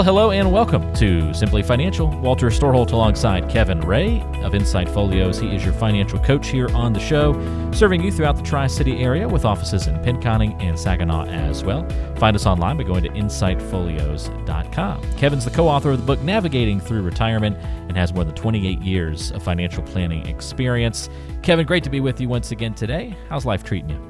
Well, hello and welcome to Simply Financial. Walter Storholt alongside Kevin Ray of Insight Folios. He is your financial coach here on the show, serving you throughout the Tri City area with offices in Pinconning and Saginaw as well. Find us online by going to insightfolios.com. Kevin's the co author of the book Navigating Through Retirement and has more than 28 years of financial planning experience. Kevin, great to be with you once again today. How's life treating you?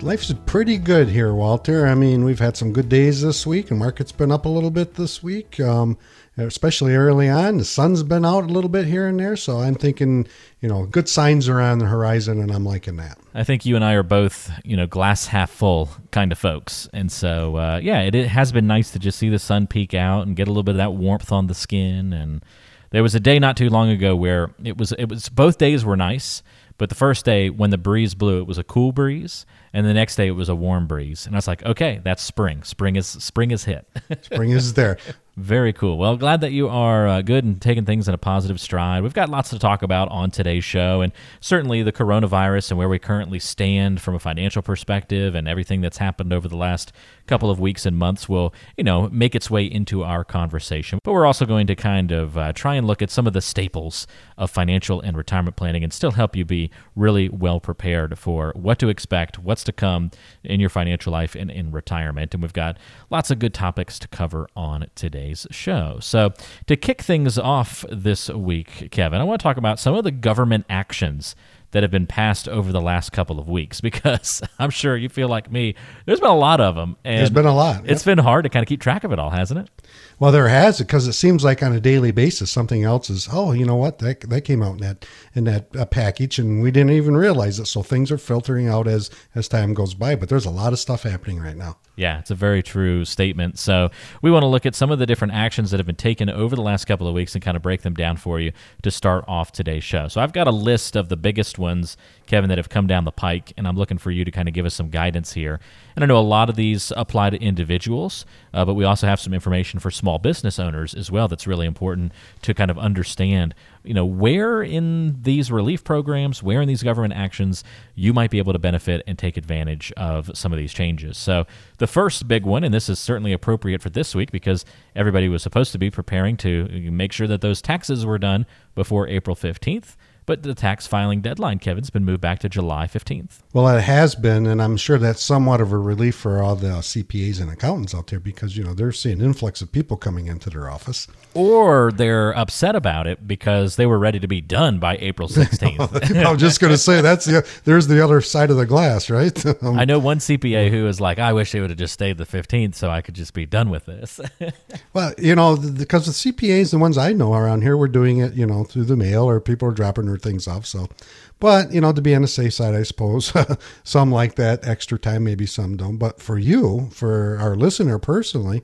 Life's pretty good here, Walter. I mean, we've had some good days this week, and market's been up a little bit this week, um, especially early on. The sun's been out a little bit here and there, so I'm thinking, you know, good signs are on the horizon, and I'm liking that. I think you and I are both, you know, glass half full kind of folks, and so uh, yeah, it, it has been nice to just see the sun peek out and get a little bit of that warmth on the skin. And there was a day not too long ago where it was it was both days were nice but the first day, when the breeze blew, it was a cool breeze, and the next day it was a warm breeze. And I was like, okay, that's spring. Spring is spring is hit. spring is there. Very cool. Well, glad that you are uh, good and taking things in a positive stride. We've got lots to talk about on today's show, and certainly the coronavirus and where we currently stand from a financial perspective, and everything that's happened over the last couple of weeks and months will, you know, make its way into our conversation. But we're also going to kind of uh, try and look at some of the staples of financial and retirement planning, and still help you be really well prepared for what to expect, what's to come in your financial life and in retirement. And we've got lots of good topics to cover on today today's show. So, to kick things off this week, Kevin, I want to talk about some of the government actions that have been passed over the last couple of weeks because I'm sure you feel like me. There's been a lot of them. And There's been a lot. It's been hard to kind of keep track of it all, hasn't it? Well, there has because it seems like on a daily basis something else is. Oh, you know what? That that came out in that in that uh, package, and we didn't even realize it. So things are filtering out as as time goes by. But there's a lot of stuff happening right now. Yeah, it's a very true statement. So, we want to look at some of the different actions that have been taken over the last couple of weeks and kind of break them down for you to start off today's show. So, I've got a list of the biggest ones, Kevin, that have come down the pike, and I'm looking for you to kind of give us some guidance here. And I know a lot of these apply to individuals, uh, but we also have some information for small business owners as well that's really important to kind of understand you know where in these relief programs where in these government actions you might be able to benefit and take advantage of some of these changes. So the first big one and this is certainly appropriate for this week because everybody was supposed to be preparing to make sure that those taxes were done before april 15th but the tax filing deadline, Kevin's been moved back to July 15th. Well, it has been, and I'm sure that's somewhat of a relief for all the CPAs and accountants out there because, you know, they're seeing an influx of people coming into their office. Or they're upset about it because they were ready to be done by April 16th. I was just going to say that's the there's the other side of the glass, right? um, I know one CPA who is like, I wish they would have just stayed the 15th so I could just be done with this. well, you know, because the CPAs, the ones I know around here, were doing it, you know, through the mail or people are dropping their things off. So, but you know, to be on the safe side, I suppose some like that extra time, maybe some don't. But for you, for our listener personally,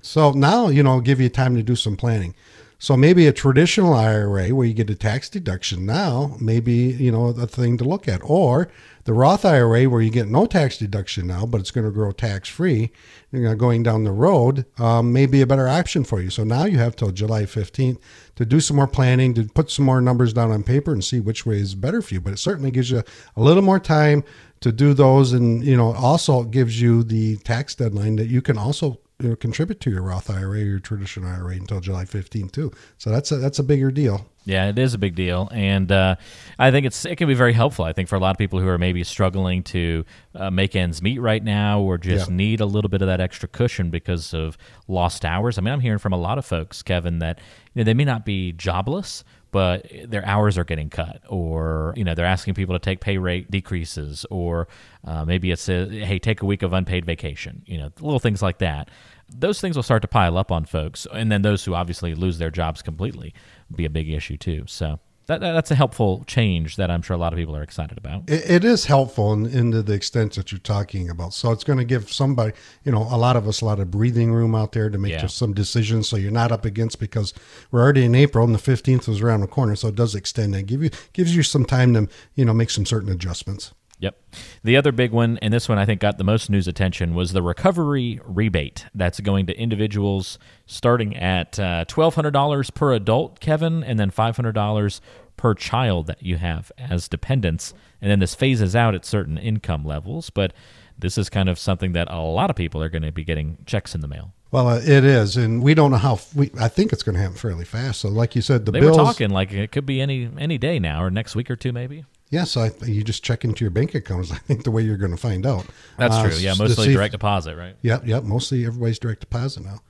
so now you know, give you time to do some planning. So maybe a traditional IRA where you get a tax deduction now, maybe you know a thing to look at, or the Roth IRA where you get no tax deduction now, but it's going to grow tax free. You know, going down the road um, may be a better option for you. So now you have till July 15th to do some more planning, to put some more numbers down on paper and see which way is better for you. But it certainly gives you a little more time to do those, and you know also gives you the tax deadline that you can also you know, contribute to your Roth IRA or your traditional IRA until July 15th too. So that's a, that's a bigger deal. Yeah, it is a big deal, and uh, I think it's it can be very helpful. I think for a lot of people who are maybe struggling to uh, make ends meet right now, or just yeah. need a little bit of that extra cushion because of lost hours. I mean, I'm hearing from a lot of folks, Kevin, that you know they may not be jobless, but their hours are getting cut, or you know they're asking people to take pay rate decreases, or uh, maybe it's a hey take a week of unpaid vacation, you know little things like that. Those things will start to pile up on folks, and then those who obviously lose their jobs completely be a big issue too. So that, that's a helpful change that I'm sure a lot of people are excited about. It, it is helpful in, in to the extent that you're talking about. So it's going to give somebody, you know, a lot of us a lot of breathing room out there to make Yeah. just some decisions. So you're not up against because we're already in April and the 15th was around the corner. So it does extend and give you gives you some time to you know make some certain adjustments. Yep. The other big one, and this one I think got the most news attention, was the recovery rebate that's going to individuals starting at uh, $1,200 per adult, Kevin, and then $500 per child that you have as dependents. And then this phases out at certain income levels. But this is kind of something that a lot of people are going to be getting checks in the mail. Well, uh, it is, and we don't know how. We I think it's going to happen fairly fast. So, like you said, the They bills. were talking like it could be any any day now or next week or two maybe. Yeah, so I, you just check into your bank accounts. I think the way you're going to find out. That's Uh, true. Yeah, mostly if- direct deposit, right? Yep, yep. Mostly everybody's direct deposit now.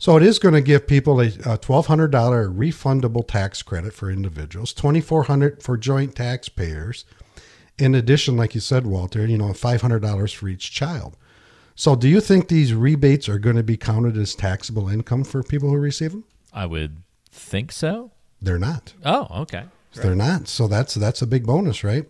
So it is going to give people a, a twelve hundred dollar refundable tax credit for individuals, 2,400 for joint taxpayers. In addition, like you said, Walter, you know, five hundred dollars for each child. So, do you think these rebates are going to be counted as taxable income for people who receive them? I would think so. They're not. Oh, okay. They're not. So that's that's a big bonus, right?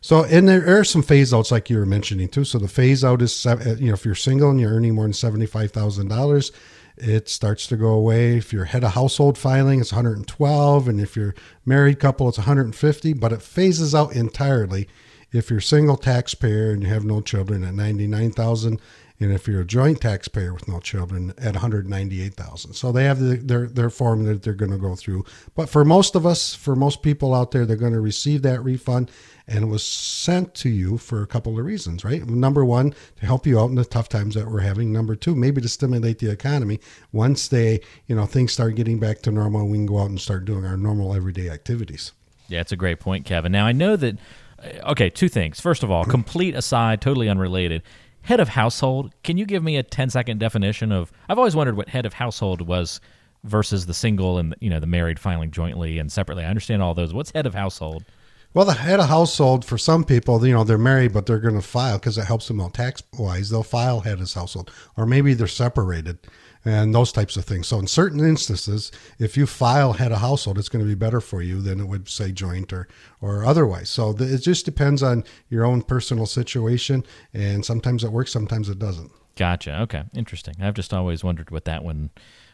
So and there are some phase outs like you were mentioning too. So the phase out is uh, you know if you're single and you're earning more than seventy five thousand dollars, it starts to go away. If you're head of household filing, it's 112, and if you're married couple, it's 150. But it phases out entirely if you're single taxpayer and you have no children at 99,000, and if you're a joint taxpayer with no children at 198,000. So they have the, their their form that they're going to go through. But for most of us, for most people out there, they're going to receive that refund, and it was sent to you for a couple of reasons, right? Number one, to help you out in the tough times that we're having. Number two, maybe to stimulate the economy. Once they, you know, things start getting back to normal, we can go out and start doing our normal everyday activities. Yeah, it's a great point, Kevin. Now I know that. Okay, two things. First of all, complete aside, totally unrelated. Head of household. Can you give me a 10 second definition of? I've always wondered what head of household was versus the single and you know the married filing jointly and separately. I understand all those. What's head of household? Well, the head of household for some people, you know, they're married, but they're going to file because it helps them out tax wise. They'll file head of household, or maybe they're separated, and those types of things. So, in certain instances, if you file head of household, it's going to be better for you than it would say joint or or otherwise. So, the, it just depends on your own personal situation, and sometimes it works, sometimes it doesn't. Gotcha. Okay, interesting. I've just always wondered what that one,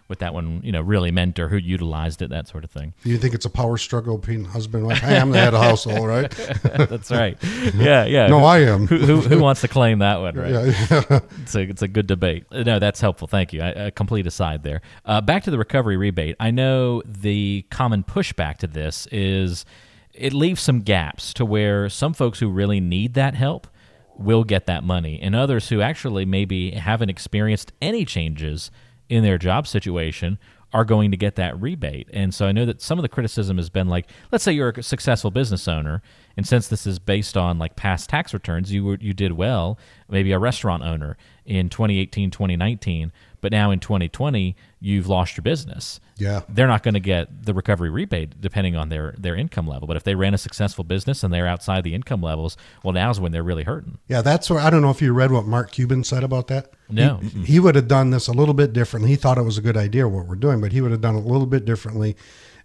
what that one you know really meant or who utilized it, that sort of thing. You think it's a power struggle between husband and wife? I am the head of household, right? That's right. Yeah, yeah. No, I am. who, who, who wants to claim that one, right? Yeah. It's a, it's a good debate. No, that's helpful. Thank you. I, a complete aside there. Uh, back to the recovery rebate. I know the common pushback to this is it leaves some gaps to where some folks who really need that help will get that money, and others who actually maybe haven't experienced any changes in their job situation are going to get that rebate. And so I know that some of the criticism has been like, let's say you're a successful business owner, and since this is based on like past tax returns, you were you did well, maybe a restaurant owner in 2018, 2019, but now in 2020 you've lost your business. Yeah. They're not going to get the recovery rebate depending on their their income level. But if they ran a successful business and they're outside the income levels, well now's when they're really hurting. Yeah, that's where I don't know if you read what Mark Cuban said about that. No. He, he would have done this a little bit differently. He thought it was a good idea what we're doing, but he would have done it a little bit differently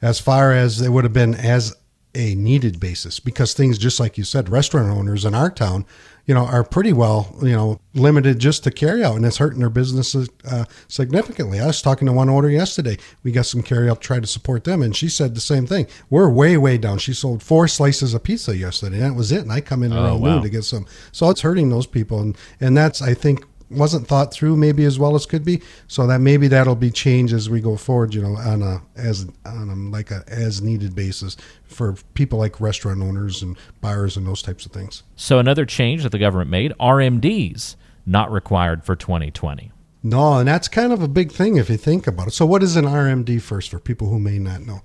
as far as it would have been as a needed basis because things just like you said, restaurant owners in our town, you know, are pretty well, you know, limited just to carry out and it's hurting their businesses uh, significantly. I was talking to one owner yesterday. We got some carry out to try to support them and she said the same thing. We're way, way down. She sold four slices of pizza yesterday and that was it. And I come in around wow. noon to get some. So it's hurting those people. And, and that's, I think, wasn't thought through maybe as well as could be. So that maybe that'll be changed as we go forward, you know, on a, as, on a, like a as needed basis for people like restaurant owners and buyers and those types of things. So another change that the government made, RMDs not required for 2020. No, and that's kind of a big thing if you think about it. So, what is an RMD first for people who may not know?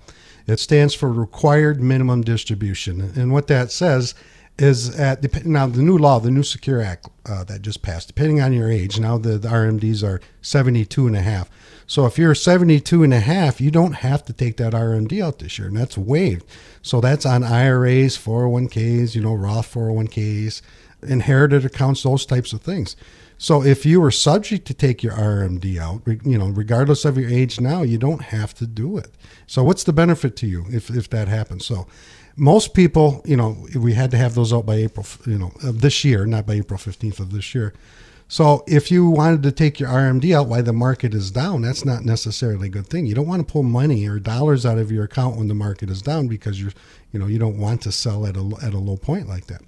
It stands for Required Minimum Distribution. And what that says is at dep- now the new law, the new Secure Act uh, that just passed, depending on your age, now the, the RMDs are 72 and a half. So if you're 72 and a half, you don't have to take that RMD out this year, and that's waived. So that's on IRAs, 401ks, you know, Roth 401ks, inherited accounts, those types of things. So if you were subject to take your RMD out, you know, regardless of your age now, you don't have to do it. So what's the benefit to you if, if that happens? So most people, you know, we had to have those out by April, you know, of this year, not by April 15th of this year. So if you wanted to take your RMD out while the market is down, that's not necessarily a good thing. You don't want to pull money or dollars out of your account when the market is down because you're, you know, you don't want to sell at a at a low point like that.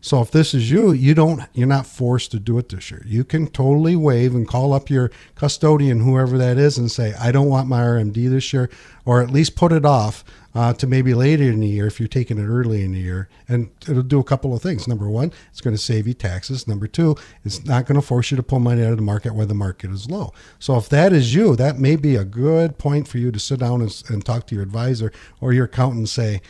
So if this is you, you don't you're not forced to do it this year. You can totally waive and call up your custodian, whoever that is, and say, I don't want my RMD this year, or at least put it off uh, to maybe later in the year if you're taking it early in the year. And it'll do a couple of things. Number one, it's going to save you taxes. Number two, it's not going to force you to pull money out of the market where the market is low. So if that is you, that may be a good point for you to sit down and, and talk to your advisor or your accountant and say,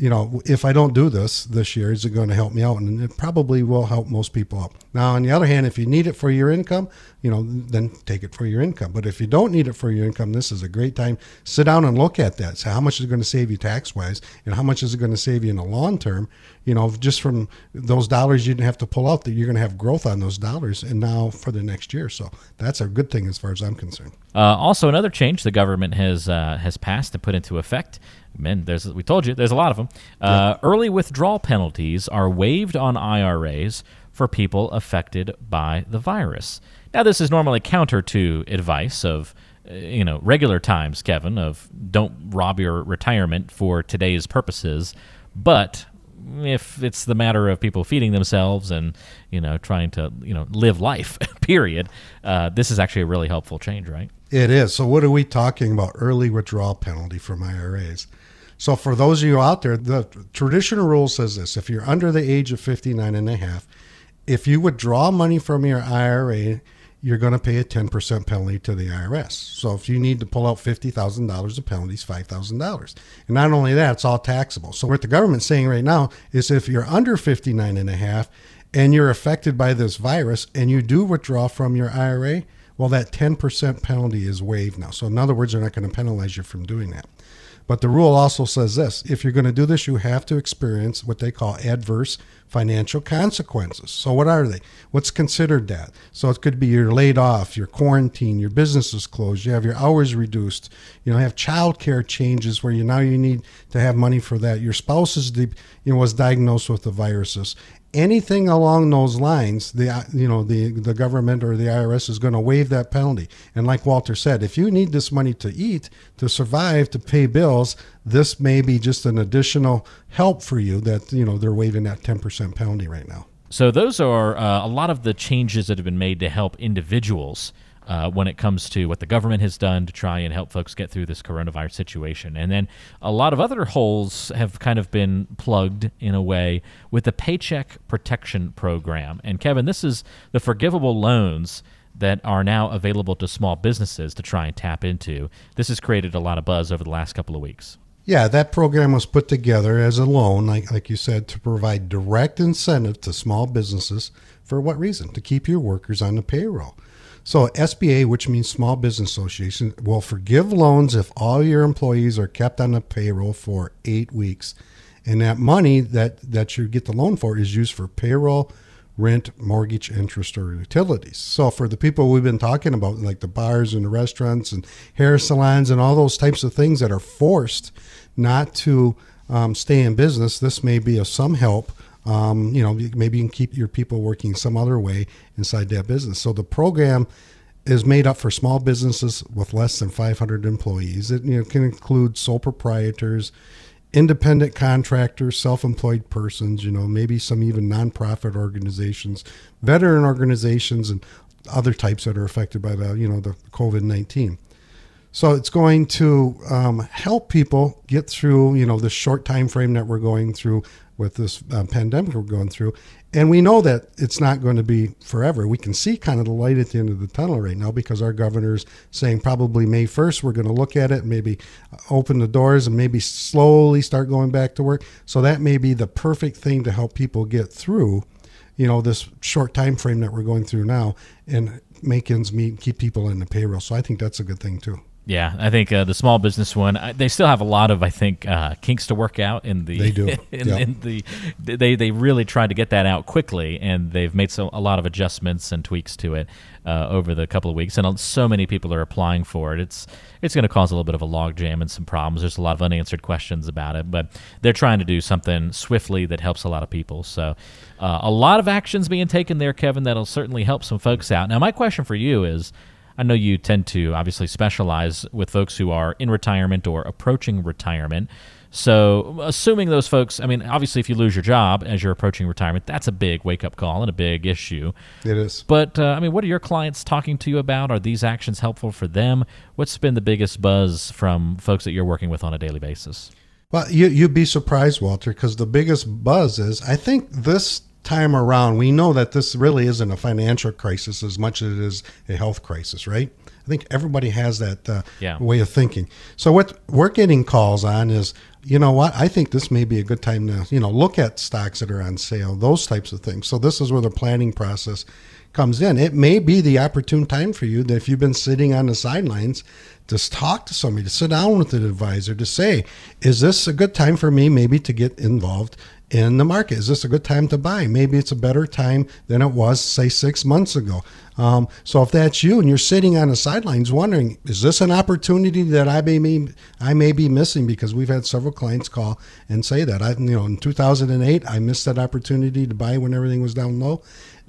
you know, if I don't do this this year, is it going to help me out? And it probably will help most people out. Now, on the other hand, if you need it for your income, you know, then take it for your income. But if you don't need it for your income, this is a great time. Sit down and look at that. So how much is it going to save you tax wise, and how much is it going to save you in the long term? You know, just from those dollars you didn't have to pull out, that you're going to have growth on those dollars, and now for the next year. So that's a good thing as far as I'm concerned. Uh, also, another change the government has uh, has passed to put into effect men, there's we told you there's a lot of them. Uh, Early withdrawal penalties are waived on IRAs for people affected by the virus. Now, this is normally counter to advice of uh, you know regular times, Kevin, of don't rob your retirement for today's purposes, but if it's the matter of people feeding themselves and you know trying to you know live life period uh, this is actually a really helpful change right? It is. So what are we talking about? Early withdrawal penalty from iras so for those of you out there, the traditional rule says this: if you're under the age of 59 and a half, if you withdraw money from your IRA, you're going to pay a 10% penalty to the IRS. So if you need to pull out $50,000 of penalties, $5,000. And not only that, it's all taxable. So what the government's saying right now is if you're under 59 and a half and you're affected by this virus and you do withdraw from your IRA, well, that 10% penalty is waived now. So in other words, they're not going to penalize you from doing that. But the rule also says this if you're going to do this, you have to experience what they call adverse financial consequences. So, what are they? What's considered that? So, it could be you're laid off, you're quarantined, your business is closed, you have your hours reduced, you know, have child care changes where you now you need to have money for that. Your spouse is, you know, was diagnosed with the viruses, anything along those lines, the you know the the government or the IRS is going to waive that penalty. And like Walter said, if you need this money to eat, to survive, to pay bills, this may be just an additional help for you. That you know they're waiving that ten percent penalty right now. So those are uh, a lot of the changes that have been made to help individuals uh, when it comes to what the government has done to try and help folks get through this coronavirus situation. And then a lot of other holes have kind of been plugged in a way with the Paycheck Protection Program. And Kevin, this is the forgivable loans that are now available to small businesses to try and tap into. This has created a lot of buzz over the last couple of weeks. Yeah, that program was put together as a loan, like, like you said, to provide direct incentive to small businesses. For what reason? To keep your workers on the payroll. So SBA, which means Small Business Association, will forgive loans if all your employees are kept on the payroll for eight weeks. And that money that, that you get the loan for is used for payroll, rent, mortgage, interest, or utilities. So for the people we've been talking about, like the bars and the restaurants and hair salons and all those types of things that are forced not to um, stay in business, this may be of some help um, you know, maybe you can keep your people working some other way inside that business. So the program is made up for small businesses with less than 500 employees. It you know, can include sole proprietors, independent contractors, self-employed persons, you know, maybe some even nonprofit organizations, veteran organizations, and other types that are affected by the you know the COVID-19. So it's going to um, help people get through you know the short time frame that we're going through with this uh, pandemic we're going through. And we know that it's not going to be forever. We can see kind of the light at the end of the tunnel right now because our governor's saying probably May 1st, we're going to look at it, maybe open the doors and maybe slowly start going back to work. So that may be the perfect thing to help people get through, you know, this short time frame that we're going through now and make ends meet, keep people in the payroll. So I think that's a good thing too. Yeah, I think uh, the small business one, I, they still have a lot of, I think, uh, kinks to work out in the. They do. in, Yep. in the, they they really tried to get that out quickly, and they've made so a lot of adjustments and tweaks to it uh, over the couple of weeks, and so many people are applying for it. It's it's going to cause a little bit of a logjam and some problems. There's a lot of unanswered questions about it, but they're trying to do something swiftly that helps a lot of people. So, uh, a lot of actions being taken there, Kevin. That'll certainly help some folks out. Now, my question for you is. I know you tend to obviously specialize with folks who are in retirement or approaching retirement. So, assuming those folks, I mean, obviously, if you lose your job as you're approaching retirement, that's a big wake up call and a big issue. It is. But, uh, I mean, what are your clients talking to you about? Are these actions helpful for them? What's been the biggest buzz from folks that you're working with on a daily basis? Well, you, you'd be surprised, Walter, because the biggest buzz is I think this time around, we know that this really isn't a financial crisis as much as it is a health crisis, right? I think everybody has that uh, Yeah. way of thinking. So what we're getting calls on is, you know what? I think this may be a good time to, you know, look at stocks that are on sale, those types of things. So this is where the planning process comes in. It may be the opportune time for you that if you've been sitting on the sidelines, just talk to somebody, to sit down with an advisor, to say, is this a good time for me maybe to get involved in the market? Is this a good time to buy? Maybe it's a better time than it was, say, six months ago. Um, so if that's you and you're sitting on the sidelines wondering, is this an opportunity that I may be, I may be missing? Because we've had several clients call and say that. I, you know, in 2008, I missed that opportunity to buy when everything was down low.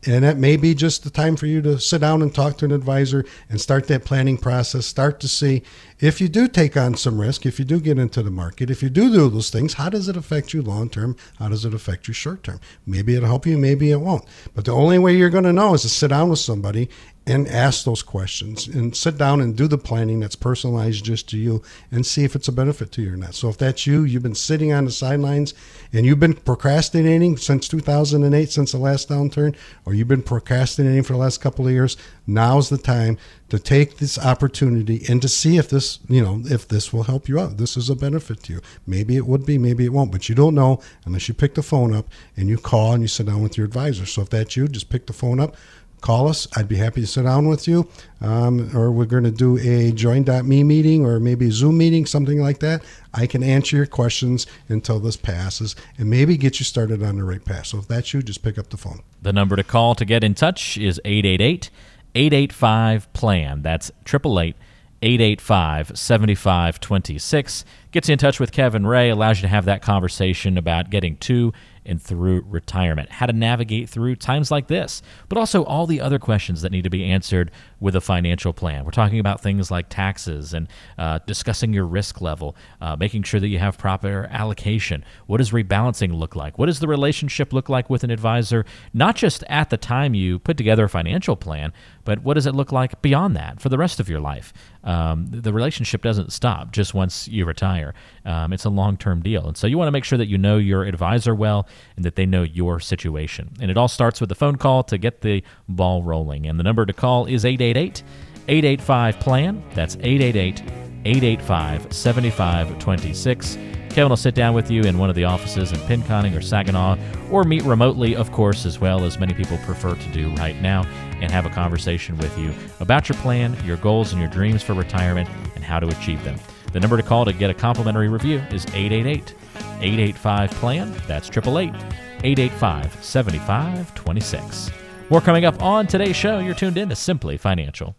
And that may be just the time for you to sit down and talk to an advisor and start that planning process. Start to see if you do take on some risk, if you do get into the market, if you do do those things, how does it affect you long term? How does it affect you short term? Maybe it'll help you, maybe it won't. But the only way you're going to know is to sit down with somebody and ask those questions and sit down and do the planning that's personalized just to you and see if it's a benefit to you or not. So if that's you, you've been sitting on the sidelines and you've been procrastinating since 2008, since the last downturn, or you've been procrastinating for the last couple of years, now's the time to take this opportunity and to see if this, you know, if this will help you out. This is a benefit to you. Maybe it would be, maybe it won't, but you don't know unless you pick the phone up and you call and you sit down with your advisor. So if that's you, just pick the phone up, call us. I'd be happy to sit down with you. Um, or we're going to do a join.me meeting or maybe Zoom meeting, something like that. I can answer your questions until this passes and maybe get you started on the right path. So if that's you, just pick up the phone. The number to call to get in touch is 888 885 PLAN. That's 888 885 7526. Gets you in touch with Kevin Ray, allows you to have that conversation about getting to and through retirement, how to navigate through times like this, but also all the other questions that need to be answered with a financial plan. We're talking about things like taxes and uh, discussing your risk level, uh, making sure that you have proper allocation. What does rebalancing look like? What does the relationship look like with an advisor? Not just at the time you put together a financial plan, but what does it look like beyond that for the rest of your life? Um, the relationship doesn't stop just once you retire. Um, it's a long term deal. And so you want to make sure that you know your advisor well and that they know your situation. And it all starts with a phone call to get the ball rolling. And the number to call is 888 885 PLAN. That's 888 885 7526. Kevin will sit down with you in one of the offices in Pinconning or Saginaw, or meet remotely, of course, as well as many people prefer to do right now, and have a conversation with you about your plan, your goals, and your dreams for retirement, and how to achieve them. The number to call to get a complimentary review is 888 885 PLAN. That's 888 885 7526. More coming up on today's show. You're tuned in to Simply Financial.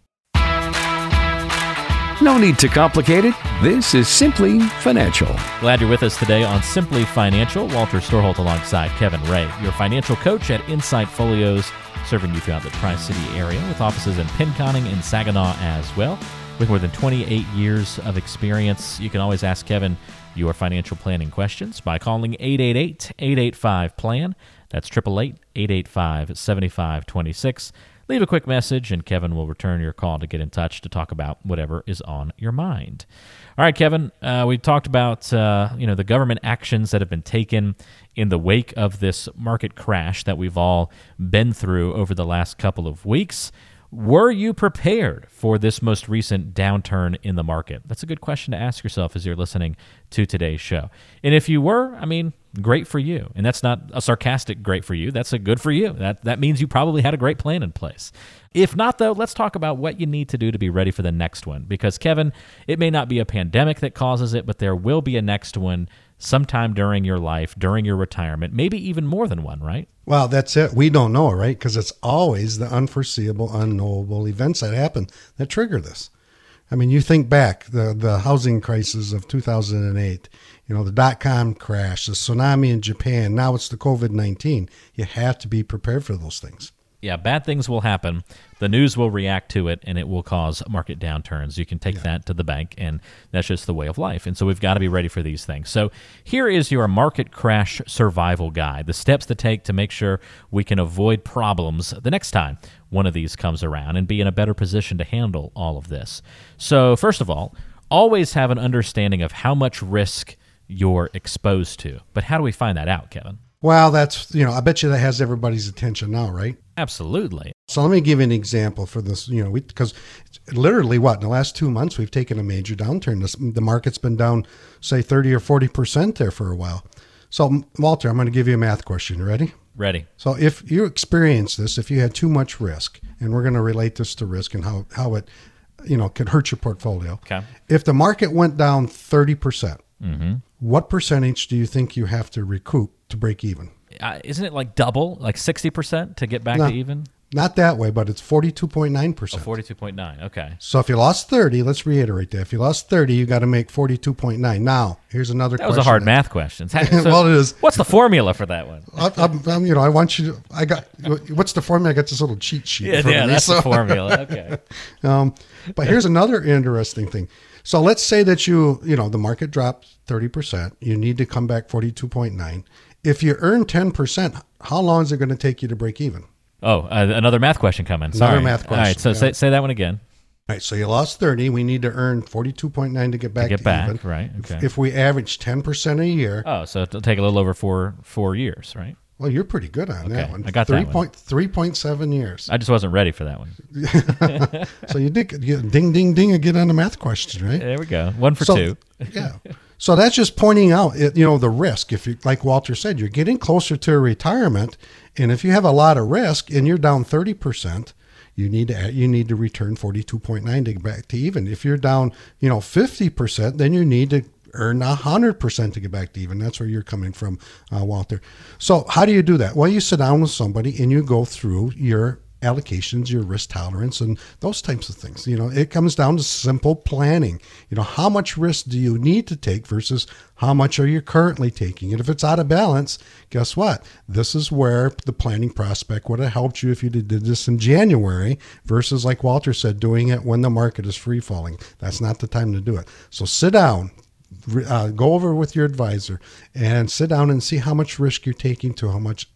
No need to complicate it. This is Simply Financial. Glad you're with us today on Simply Financial. Walter Storholt alongside Kevin Ray, your financial coach at Insight Folios, serving you throughout the Tri City area with offices in Pinconning and Saginaw as well. With more than 28 years of experience, you can always ask Kevin your financial planning questions by calling 888 885 PLAN. That's 888 885 7526. Leave a quick message, and Kevin will return your call to get in touch to talk about whatever is on your mind. All right, Kevin, uh, we talked about uh, you know the government actions that have been taken in the wake of this market crash that we've all been through over the last couple of weeks. Were you prepared for this most recent downturn in the market? That's a good question to ask yourself as you're listening to today's show. And if you were, I mean, great for you. And that's not a sarcastic great for you. That's a good for you. That that means you probably had a great plan in place. If not though, let's talk about what you need to do to be ready for the next one because Kevin, it may not be a pandemic that causes it, but there will be a next one sometime during your life, during your retirement, maybe even more than one, right? Well, that's it. We don't know, right? Because it's always the unforeseeable, unknowable events that happen that trigger this. I mean, you think back the the housing crisis of 2008, you know, the dot com crash, the tsunami in Japan. Now it's the COVID 19. You have to be prepared for those things yeah, bad things will happen. The news will react to it, and it will cause market downturns. You can take yeah. that to the bank, and that's just the way of life. And so we've got to be ready for these things. So here is your market crash survival guide: the steps to take to make sure we can avoid problems the next time one of these comes around, and be in a better position to handle all of this. So first of all, always have an understanding of how much risk you're exposed to. But how do we find that out, Kevin? Well, that's, you know, I bet you that has everybody's attention now, right? Absolutely. So let me give you an example for this, you know, because literally what, in the last two months, we've taken a major downturn. This, the market's been down, say, 30 or 40% there for a while. So, Walter, I'm going to give you a math question. You ready? Ready. So if you experience this, if you had too much risk, and we're going to relate this to risk and how, how it, you know, could hurt your portfolio. Okay. If the market went down 30%, percent mm-hmm. what percentage do you think you have to recoup to break even. Uh, isn't it like double, like 60% to get back not, to even? Not that way, but it's 42.9%. Oh, 42.9. Okay. So if you lost 30, let's reiterate that. If you lost 30, you got to make 42.9. Now, here's another that question. was a hard math question. So well, it is. What's the formula for that one? I, I'm, I'm, you know, I want you to, I got, what's the formula? I got this little cheat sheet. Yeah, yeah that's so. the formula. Okay. um, but here's another interesting thing. So let's say that you, you know, the market drops 30%. You need to come back 42.9 if you earn 10%, how long is it going to take you to break even? Oh, uh, another math question coming. Sorry. Another math question. All right, so yeah. say, say that one again. All right, so you lost 30. We need to earn 42.9 to get back to get to back, even. right. Okay. If, if we average 10% a year. Oh, so it'll take a little over four four years, right? Well, you're pretty good on okay, that one. I got 3. that one. 3.7 years. I just wasn't ready for that one. so you did you, ding, ding, ding, and get on the math question, right? There we go. One for so, two. yeah. So that's just pointing out, you know, the risk. If you, like Walter said, you're getting closer to retirement, and if you have a lot of risk and you're down thirty percent, you need to you need to return forty two point nine to get back to even. If you're down, you know, fifty percent, then you need to earn hundred percent to get back to even. That's where you're coming from, uh, Walter. So how do you do that? Well, you sit down with somebody and you go through your allocations, your risk tolerance, and those types of things. You know, it comes down to simple planning. You know, how much risk do you need to take versus how much are you currently taking? And if it's out of balance, guess what? This is where the planning prospect would have helped you if you did this in January versus, like Walter said, doing it when the market is free falling. That's not the time to do it. So sit down, uh, go over with your advisor and sit down and see how much risk you're taking to how much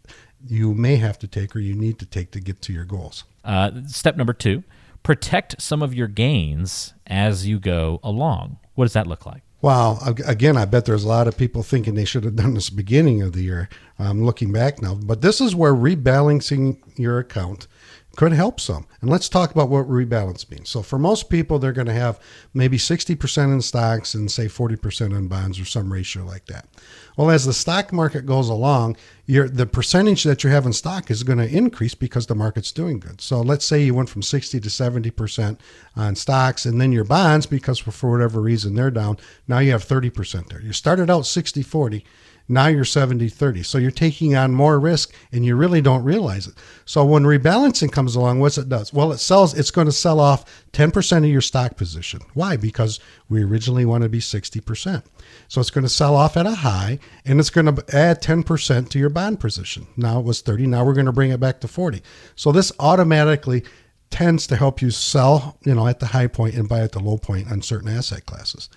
you may have to take or you need to take to get to your goals. Uh, step number two protect some of your gains as you go along. What does that look like? Well, again, I bet there's a lot of people thinking they should have done this beginning of the year. I'm looking back now, but this is where rebalancing your account could help some. And let's talk about what rebalance means. So for most people, they're going to have maybe 60% in stocks and say 40% in bonds or some ratio like that. Well, as the stock market goes along, the percentage that you have in stock is going to increase because the market's doing good. So let's say you went from 60 to 70% on stocks and then your bonds because for whatever reason they're down, now you have 30% there. You started out 60 40 now you're 70 30. So you're taking on more risk and you really don't realize it. So when rebalancing comes along, what's it does? Well, it sells, it's going to sell off 10% of your stock position. Why? Because we originally want to be 60%. So it's going to sell off at a high and it's going to add 10% to your bond position. Now it was 30. Now we're going to bring it back to 40. So this automatically tends to help you sell, you know, at the high point and buy at the low point on certain asset classes.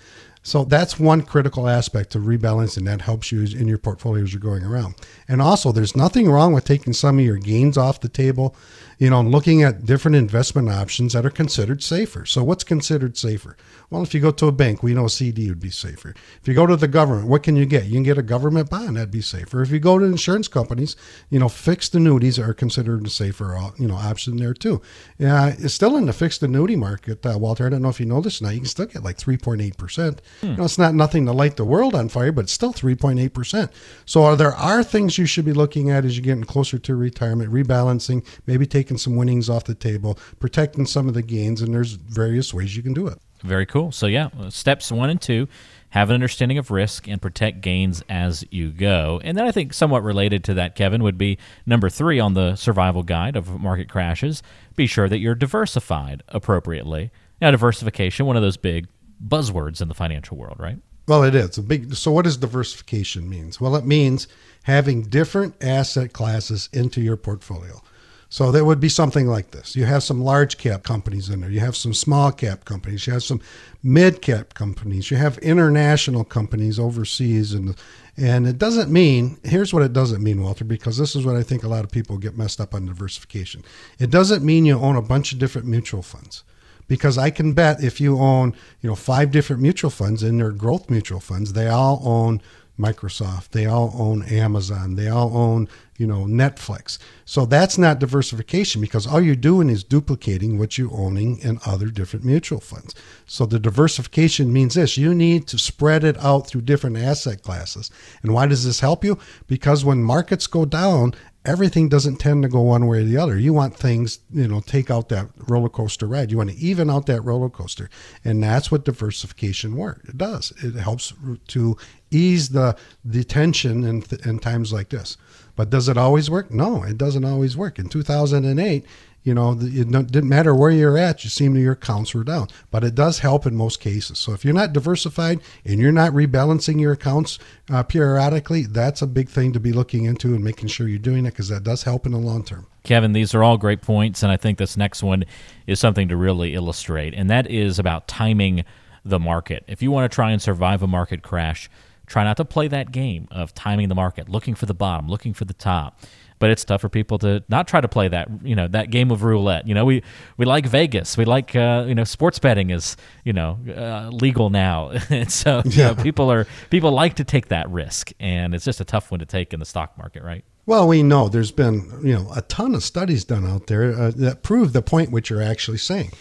So that's one critical aspect of rebalancing that helps you in your portfolio as you're going around. And also, there's nothing wrong with taking some of your gains off the table, you know, and looking at different investment options that are considered safer. So, what's considered safer? Well, if you go to a bank, we know a CD would be safer. If you go to the government, what can you get? You can get a government bond, that'd be safer. If you go to insurance companies, you know, fixed annuities are considered a safer, you know, option there too. Yeah, it's still in the fixed annuity market, uh, Walter. I don't know if you know this now. You can still get like 3.8%. Hmm. You know, it's not nothing to light the world on fire, but it's still 3.8%. So are, there are things you should be looking at as you're getting closer to retirement, rebalancing, maybe taking some winnings off the table, protecting some of the gains, and there's various ways you can do it. Very cool. So, yeah, steps one and two have an understanding of risk and protect gains as you go. And then I think somewhat related to that, Kevin, would be number three on the survival guide of market crashes be sure that you're diversified appropriately. Now, diversification, one of those big buzzwords in the financial world, right? Well, it is a big. So, what does diversification means? Well, it means having different asset classes into your portfolio. So that would be something like this. You have some large cap companies in there. You have some small cap companies. You have some mid cap companies. You have international companies overseas, and and it doesn't mean. Here's what it doesn't mean, Walter, because this is what I think a lot of people get messed up on diversification. It doesn't mean you own a bunch of different mutual funds because I can bet if you own, you know, five different mutual funds and they're growth mutual funds, they all own Microsoft, they all own Amazon, they all own, you know, Netflix. So that's not diversification because all you're doing is duplicating what you're owning in other different mutual funds. So the diversification means this you need to spread it out through different asset classes. And why does this help you? Because when markets go down, everything doesn't tend to go one way or the other. You want things, you know, take out that roller coaster ride. You want to even out that roller coaster. And that's what diversification work. It does. It helps to ease the, the tension in, in times like this. But does it always work? No, it doesn't always work. In 2008, you know, it didn't matter where you're at, you seem to your accounts were down. But it does help in most cases. So if you're not diversified and you're not rebalancing your accounts uh, periodically, that's a big thing to be looking into and making sure you're doing it because that does help in the long term. Kevin, these are all great points, and I think this next one is something to really illustrate, and that is about timing the market. If you want to try and survive a market crash, try not to play that game of timing the market, looking for the bottom, looking for the top but it's tough for people to not try to play that you know that game of roulette. You know, we we like Vegas, we like uh, you know sports betting is you know uh, legal now, and so yeah. know, people are people like to take that risk, and it's just a tough one to take in the stock market, right? Well, we know there's been you know a ton of studies done out there uh, that prove the point which you're actually saying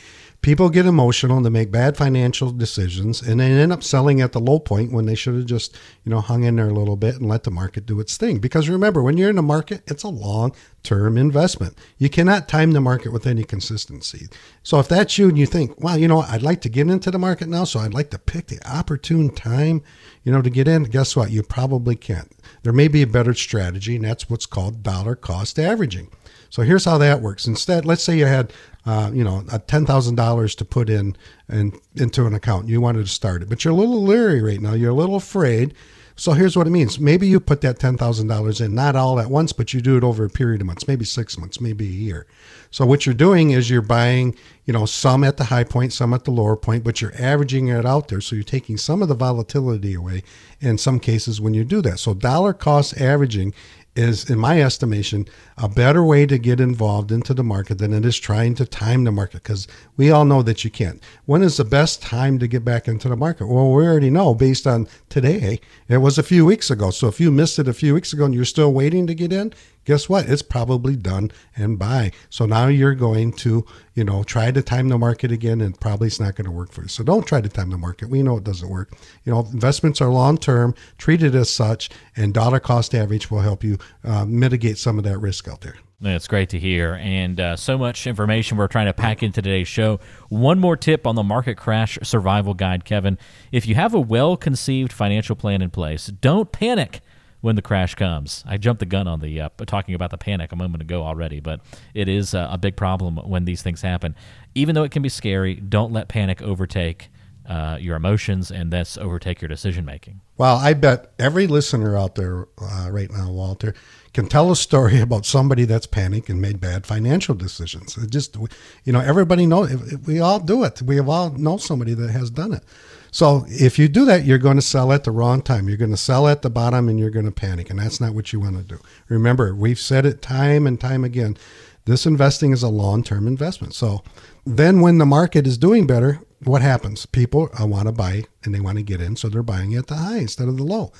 people get emotional and they make bad financial decisions and they end up selling at the low point when they should have just you know hung in there a little bit and let the market do its thing. Because remember when you're in the market it's a long term investment. You cannot time the market with any consistency. So if that's you and you think well you know i'd like to get into the market now so i'd like to pick the opportune time you know to get in guess what? You probably can't. There may be a better strategy and that's what's called dollar cost averaging so here's how that works. Instead, let's say you had, uh, you know, ten thousand dollars to put in and into an account. You wanted to start it, but you're a little leery right now. You're a little afraid. So here's what it means. Maybe you put that ten thousand dollars in, not all at once, but you do it over a period of months, maybe six months, maybe a year. So what you're doing is you're buying, you know, some at the high point, some at the lower point, but you're averaging it out there. So you're taking some of the volatility away in some cases when you do that. So dollar cost averaging is, in my estimation, a better way to get involved into the market than it is trying to time the market because we all know that you can't. When is the best time to get back into the market? Well, we already know based on today, it was a few weeks ago. So if you missed it a few weeks ago and you're still waiting to get in, guess what? It's probably done and by. So now you're going to, you know, try to time the market again and probably it's not going to work for you. So don't try to time the market. We know it doesn't work. You know, investments are long term, treated as such, and dollar cost average will help you uh, mitigate some of that risk out there. That's great to hear. And uh, so much information we're trying to pack into today's show. One more tip on the market crash survival guide, Kevin. If you have a well conceived financial plan in place, don't panic when the crash comes. I jumped the gun on the uh, talking about the panic a moment ago already, but it is uh, a big problem when these things happen. Even though it can be scary, don't let panic overtake uh, your emotions and thus overtake your decision making. Well, I bet every listener out there uh, right now, Walter, can tell a story about somebody that's panicked and made bad financial decisions. It just, you know, everybody knows. We all do it. We have all know somebody that has done it. So if you do that, you're going to sell at the wrong time. You're going to sell at the bottom and you're going to panic, and that's not what you want to do. Remember, we've said it time and time again. This investing is a long-term investment. So then when the market is doing better, what happens? People uh, want to buy and they want to get in, so they're buying at the high instead of the low.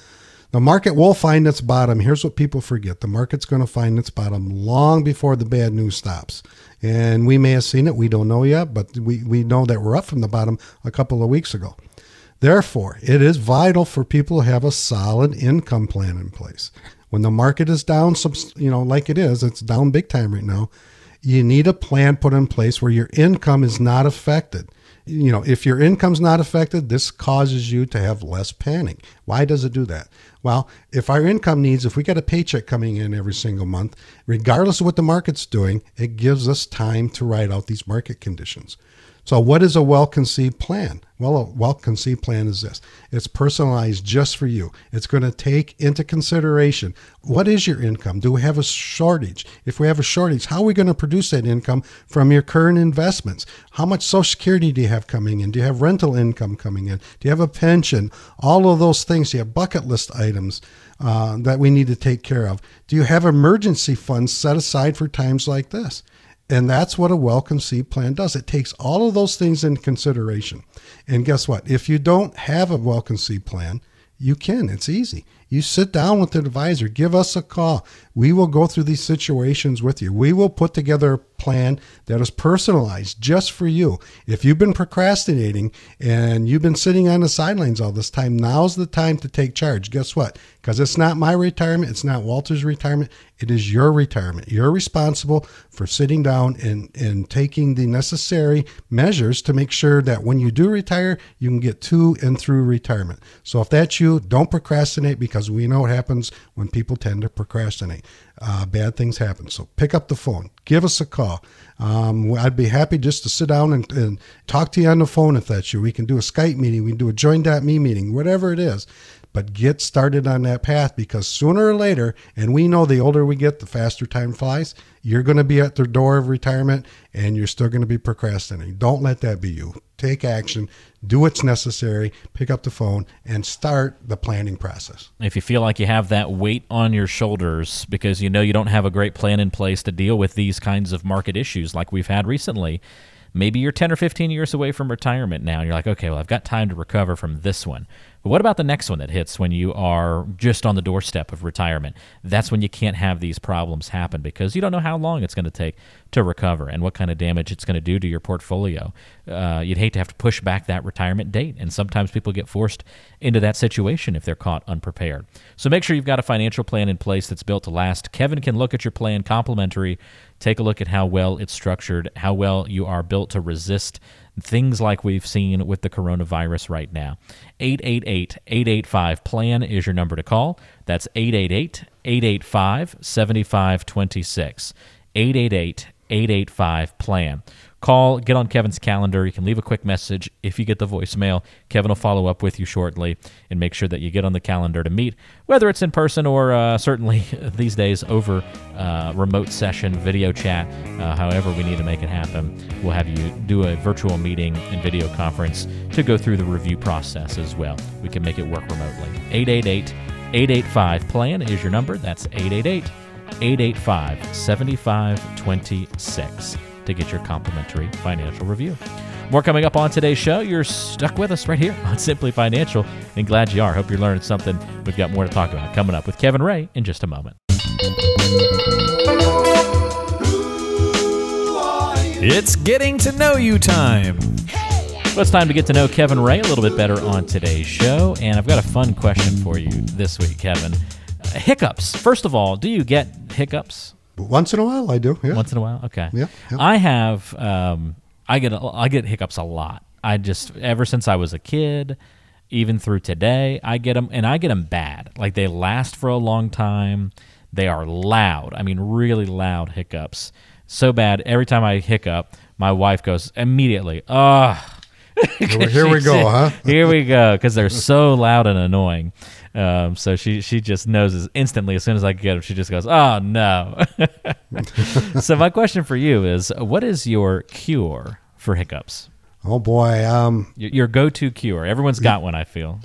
The market will find its bottom. Here's what people forget the market's going to find its bottom long before the bad news stops. And we may have seen it, we don't know yet, but we, we know that we're up from the bottom a couple of weeks ago. Therefore, it is vital for people to have a solid income plan in place. When the market is down, you know, like it is, it's down big time right now. You need a plan put in place where your income is not affected you know, if your income's not affected, this causes you to have less panic. Why does it do that? Well, if our income needs, if we get a paycheck coming in every single month, regardless of what the market's doing, it gives us time to ride out these market conditions. So, what is a well conceived plan? Well, a well conceived plan is this it's personalized just for you. It's going to take into consideration what is your income? Do we have a shortage? If we have a shortage, how are we going to produce that income from your current investments? How much Social Security do you have coming in? Do you have rental income coming in? Do you have a pension? All of those things. Do you have bucket list items uh, that we need to take care of? Do you have emergency funds set aside for times like this? And that's what a well conceived plan does. It takes all of those things into consideration. And guess what? If you don't have a well conceived plan, you can. It's easy. You sit down with an advisor, give us a call. We will go through these situations with you. We will put together a plan that is personalized just for you. If you've been procrastinating and you've been sitting on the sidelines all this time, now's the time to take charge. Guess what? Because it's not my retirement, it's not Walter's retirement, it is your retirement. You're responsible for sitting down and, and taking the necessary measures to make sure that when you do retire, you can get to and through retirement. So if that's you, don't procrastinate because because we know what happens when people tend to procrastinate. Uh, bad things happen. So pick up the phone, give us a call. Um, I'd be happy just to sit down and, and, talk to you on the phone if that's you. We can do a Skype meeting, we can do a join.me meeting, whatever it is. But get started on that path because sooner or later, and we know the older we get, the faster time flies, you're going to be at the door of retirement and you're still going to be procrastinating. Don't let that be you. Take action, do what's necessary, pick up the phone, and start the planning process. If you feel like you have that weight on your shoulders because you know you don't have a great plan in place to deal with these kinds of market issues like we've had recently, maybe you're 10 or 15 years away from retirement now and you're like, okay, well, I've got time to recover from this one. But what about the next one that hits when you are just on the doorstep of retirement? That's when you can't have these problems happen because you don't know how long it's going to take to recover and what kind of damage it's going to do to your portfolio. Uh, you'd hate to have to push back that retirement date, and sometimes people get forced into that situation if they're caught unprepared. So make sure you've got a financial plan in place that's built to last. Kevin can look at your plan complimentary, take a look at how well it's structured, how well you are built to resist things like we've seen with the coronavirus right now. 888 885 PLAN is your number to call. That's 888 885 7526. 888 885 PLAN. Call, get on Kevin's calendar. You can leave a quick message. If you get the voicemail, Kevin will follow up with you shortly and make sure that you get on the calendar to meet, whether it's in person or uh, certainly these days over uh, remote session, video chat, uh, however we need to make it happen. We'll have you do a virtual meeting and video conference to go through the review process as well. We can make it work remotely. 888 885 PLAN is your number. That's 888 885 7526 to get your complimentary financial review. More coming up on today's show. You're stuck with us right here on Simply Financial, and glad you are. Hope you're learning something. We've got more to talk about coming up with Kevin Ray in just a moment. It's getting to know you time. Well, it's time to get to know Kevin Ray a little bit better on today's show, and I've got a fun question for you this week, Kevin. Hiccups. First of all, do you get hiccups? Once in a while, I do. Yeah. Once in a while, okay. Yeah. yeah. I have. Um, I get. I get hiccups a lot. I just ever since I was a kid, even through today, I get them, and I get them bad. Like they last for a long time. They are loud. I mean, really loud hiccups. So bad. Every time I hiccup, my wife goes immediately, "Ugh." Here, we- here we She go, huh? Here we go, because they're so loud and annoying. Um, so she she just knows as instantly as soon as I get them, she just goes, "Oh no." so my question for you is, what is your cure for hiccups? Oh boy, um, Your, your go-to cure. Everyone's got one. I feel.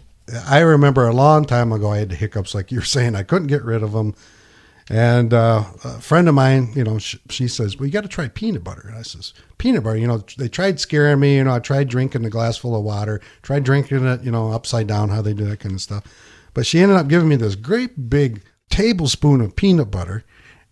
I remember a long time ago I had the hiccups, like you're saying. I couldn't get rid of them. And uh, a friend of mine, you know, she, she says, "Well, you got to try peanut butter." And I says, "Peanut butter." You know, they tried scaring me. You know, I tried drinking a glass full of water, tried drinking it, you know, upside down, how they do that kind of stuff. But she ended up giving me this great big tablespoon of peanut butter.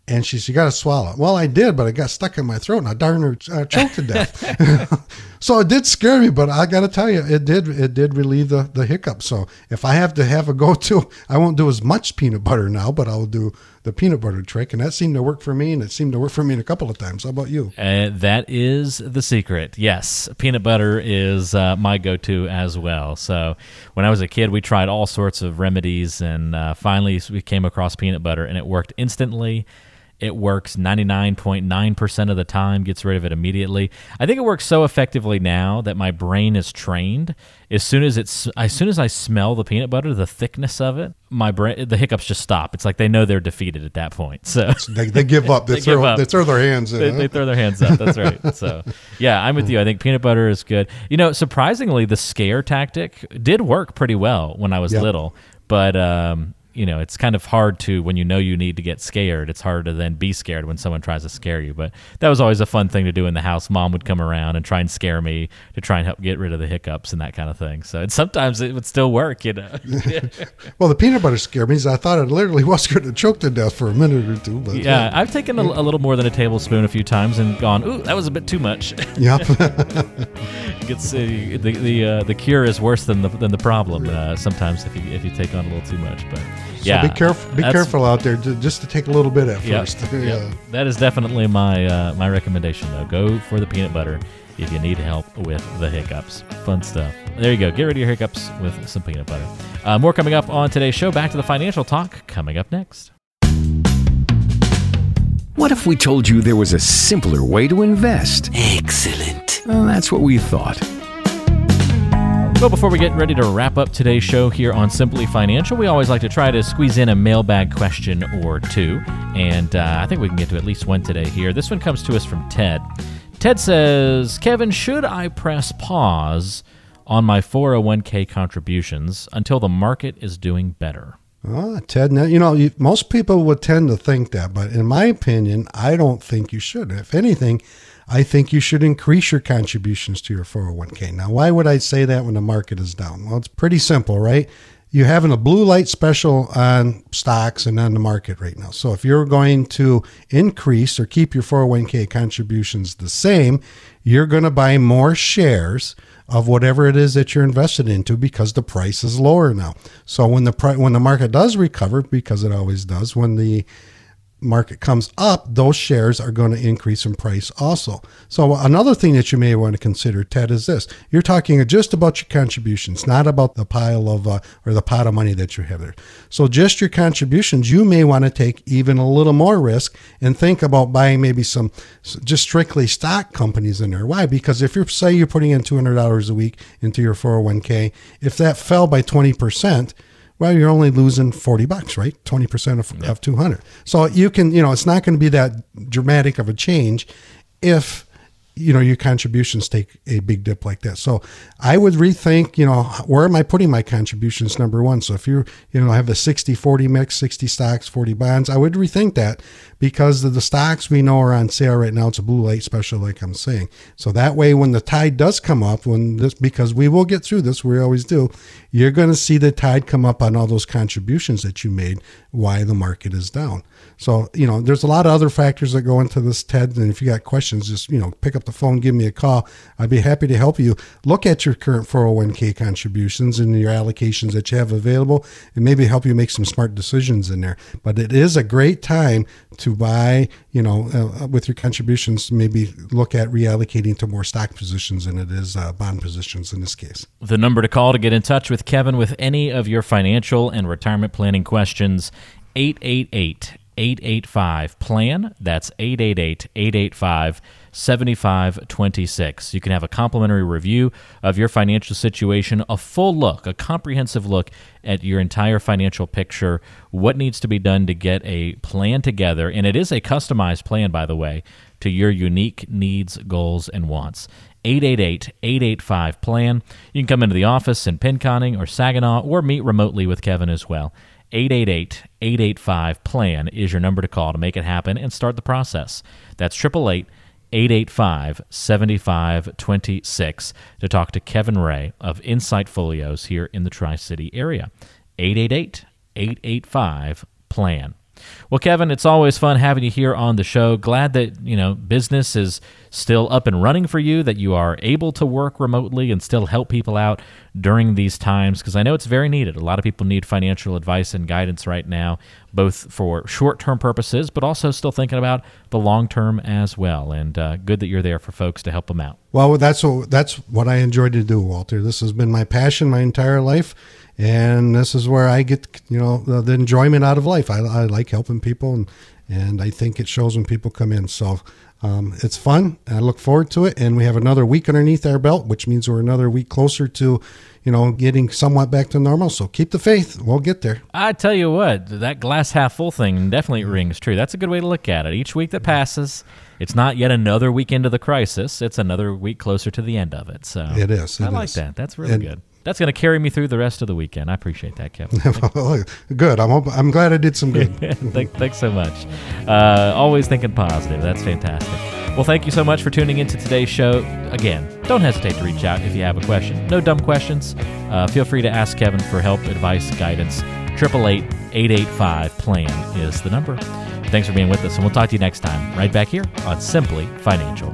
And she said, You got to swallow it. Well, I did, but it got stuck in my throat and I darn her uh, choked to death. so it did scare me, but I got to tell you, it did it did relieve the, the hiccup. So if I have to have a go to, I won't do as much peanut butter now, but I'll do the peanut butter trick. And that seemed to work for me, and it seemed to work for me a couple of times. How about you? Uh, that is the secret. Yes, peanut butter is uh, my go-to as well. So when I was a kid, we tried all sorts of remedies, and uh, finally we came across peanut butter, and it worked instantly. It works 99.9% of the time, gets rid of it immediately. I think it works so effectively now that my brain is trained. As soon as it's as soon as I smell the peanut butter, the thickness of it, my brain the hiccups just stop. It's like they know they're defeated at that point. So They, they give up. They, They throw, give up. They throw their hands in. they, huh? they throw their hands up. That's right. So, yeah, I'm with you. I think peanut butter is good. You know, surprisingly, the scare tactic did work pretty well when I was Yep. little, but um, you know, it's kind of hard to when you know you need to get scared. It's hard to then be scared when someone tries to scare you. But that was always a fun thing to do in the house. Mom would come around and try and scare me to try and help get rid of the hiccups and that kind of thing. So, and sometimes it would still work. You know. well, the peanut butter scared me. 'cause I thought it literally was going to choke to death for a minute or two. But Yeah, I've taken a, a little more than a tablespoon a few times and gone, ooh, that was a bit too much. Yep. It gets uh, the the uh, the cure is worse than the than the problem. Uh, sometimes if you if you take on a little too much, but yeah, so be careful. Be that's- careful out there, ju- just to take a little bit at Yep, first. yep. Yeah. That is definitely my uh, my recommendation though. Go for the peanut butter if you need help with the hiccups. Fun stuff. There you go. Get rid of your hiccups with some peanut butter. Uh, more coming up on today's show. Back to the financial talk coming up next. What if we told you there was a simpler way to invest? Excellent. Well, that's what we thought. Well, before we get ready to wrap up today's show here on Simply Financial, we always like to try to squeeze in a mailbag question or two. And uh, I think we can get to at least one today here. This one comes to us from Ted. Ted says, Kevin, should I press pause on my 401k contributions until the market is doing better? Ah, Ted, now, you know, you, most people would tend to think that, but in my opinion, I don't think you should. If anything, I think you should increase your contributions to your 401k. Now, why would I say that when the market is down? Well, it's pretty simple, right? You're having a blue light special on stocks and on the market right now. So if you're going to increase or keep your 401k contributions the same, you're going to buy more shares of whatever it is that you're invested into because the price is lower now. So when the pri- when the market does recover, because it always does, when the market comes up, those shares are going to increase in price also. So another thing that you may want to consider, Ted, is this: you're talking just about your contributions, not about the pile of uh, or the pot of money that you have there. So just your contributions, you may want to take even a little more risk and think about buying maybe some just strictly stock companies in there. Why? Because if you're say you're putting in two hundred dollars a week into your 401k, if that fell by twenty percent well, you're only losing 40 bucks, right? 20% of, of 200. So you can, you know, it's not going to be that dramatic of a change if, you know, your contributions take a big dip like that. So I would rethink, you know, where am I putting my contributions? Number one. So if you're, you know, have the 60 40 mix, 60 stocks, 40 bonds, I would rethink that because the, the stocks we know are on sale right now. It's a blue light special, like I'm saying. So that way, when the tide does come up, when this, because we will get through this, we always do, you're going to see the tide come up on all those contributions that you made why the market is down. So, you know, there's a lot of other factors that go into this, Ted. And if you got questions, just, you know, pick up the phone, give me a call. I'd be happy to help you look at your current 401k contributions and your allocations that you have available and maybe help you make some smart decisions in there. But it is a great time to buy, you know, uh, with your contributions, maybe look at reallocating to more stock positions than it is uh, bond positions in this case. The number to call to get in touch with Kevin with any of your financial and retirement planning questions 888 885 plan. That's 888 885 7526. You can have a complimentary review of your financial situation, a full look, a comprehensive look at your entire financial picture, what needs to be done to get a plan together. And it is a customized plan, by the way, to your unique needs, goals, and wants. 888 885 plan. You can come into the office in Pinconning or Saginaw or meet remotely with Kevin as well. 888 885 plan is your number to call to make it happen and start the process. That's 888 885 7526 to talk to Kevin Ray of Insight Folios here in the Tri City area. 888 885 plan. Well, Kevin, it's always fun having you here on the show. Glad that, you know, business is still up and running for you, that you are able to work remotely and still help people out during these times because I know it's very needed. A lot of people need financial advice and guidance right now, both for short-term purposes, but also still thinking about the long term as well. And uh, good that you're there for folks to help them out. Well, that's what, that's what I enjoy to do, Walter. This has been my passion my entire life and this is where I get you know the, the enjoyment out of life. I, I, like helping people, and and I think it shows when people come in. So um, it's fun. I look forward to it, and we have another week underneath our belt, which means we're another week closer to you know getting somewhat back to normal. So keep the faith. We'll get there. I tell you what, that glass half full thing definitely rings true. That's a good way to look at it. Each week that passes. It's not yet another week into the crisis. It's another week closer to the end of it. So it is. It I like is. that. That's really And- good. That's going to carry me through the rest of the weekend. I appreciate that, Kevin. good. I'm hope- I'm glad I did some good. Thank, thanks so much. Uh, always thinking positive. That's fantastic. Well, thank you so much for tuning into today's show. Again, don't hesitate to reach out if you have a question. No dumb questions. Uh, feel free to ask Kevin for help, advice, guidance. 888 885 PLAN is the number. Thanks for being with us, and we'll talk to you next time, right back here on Simply Financial.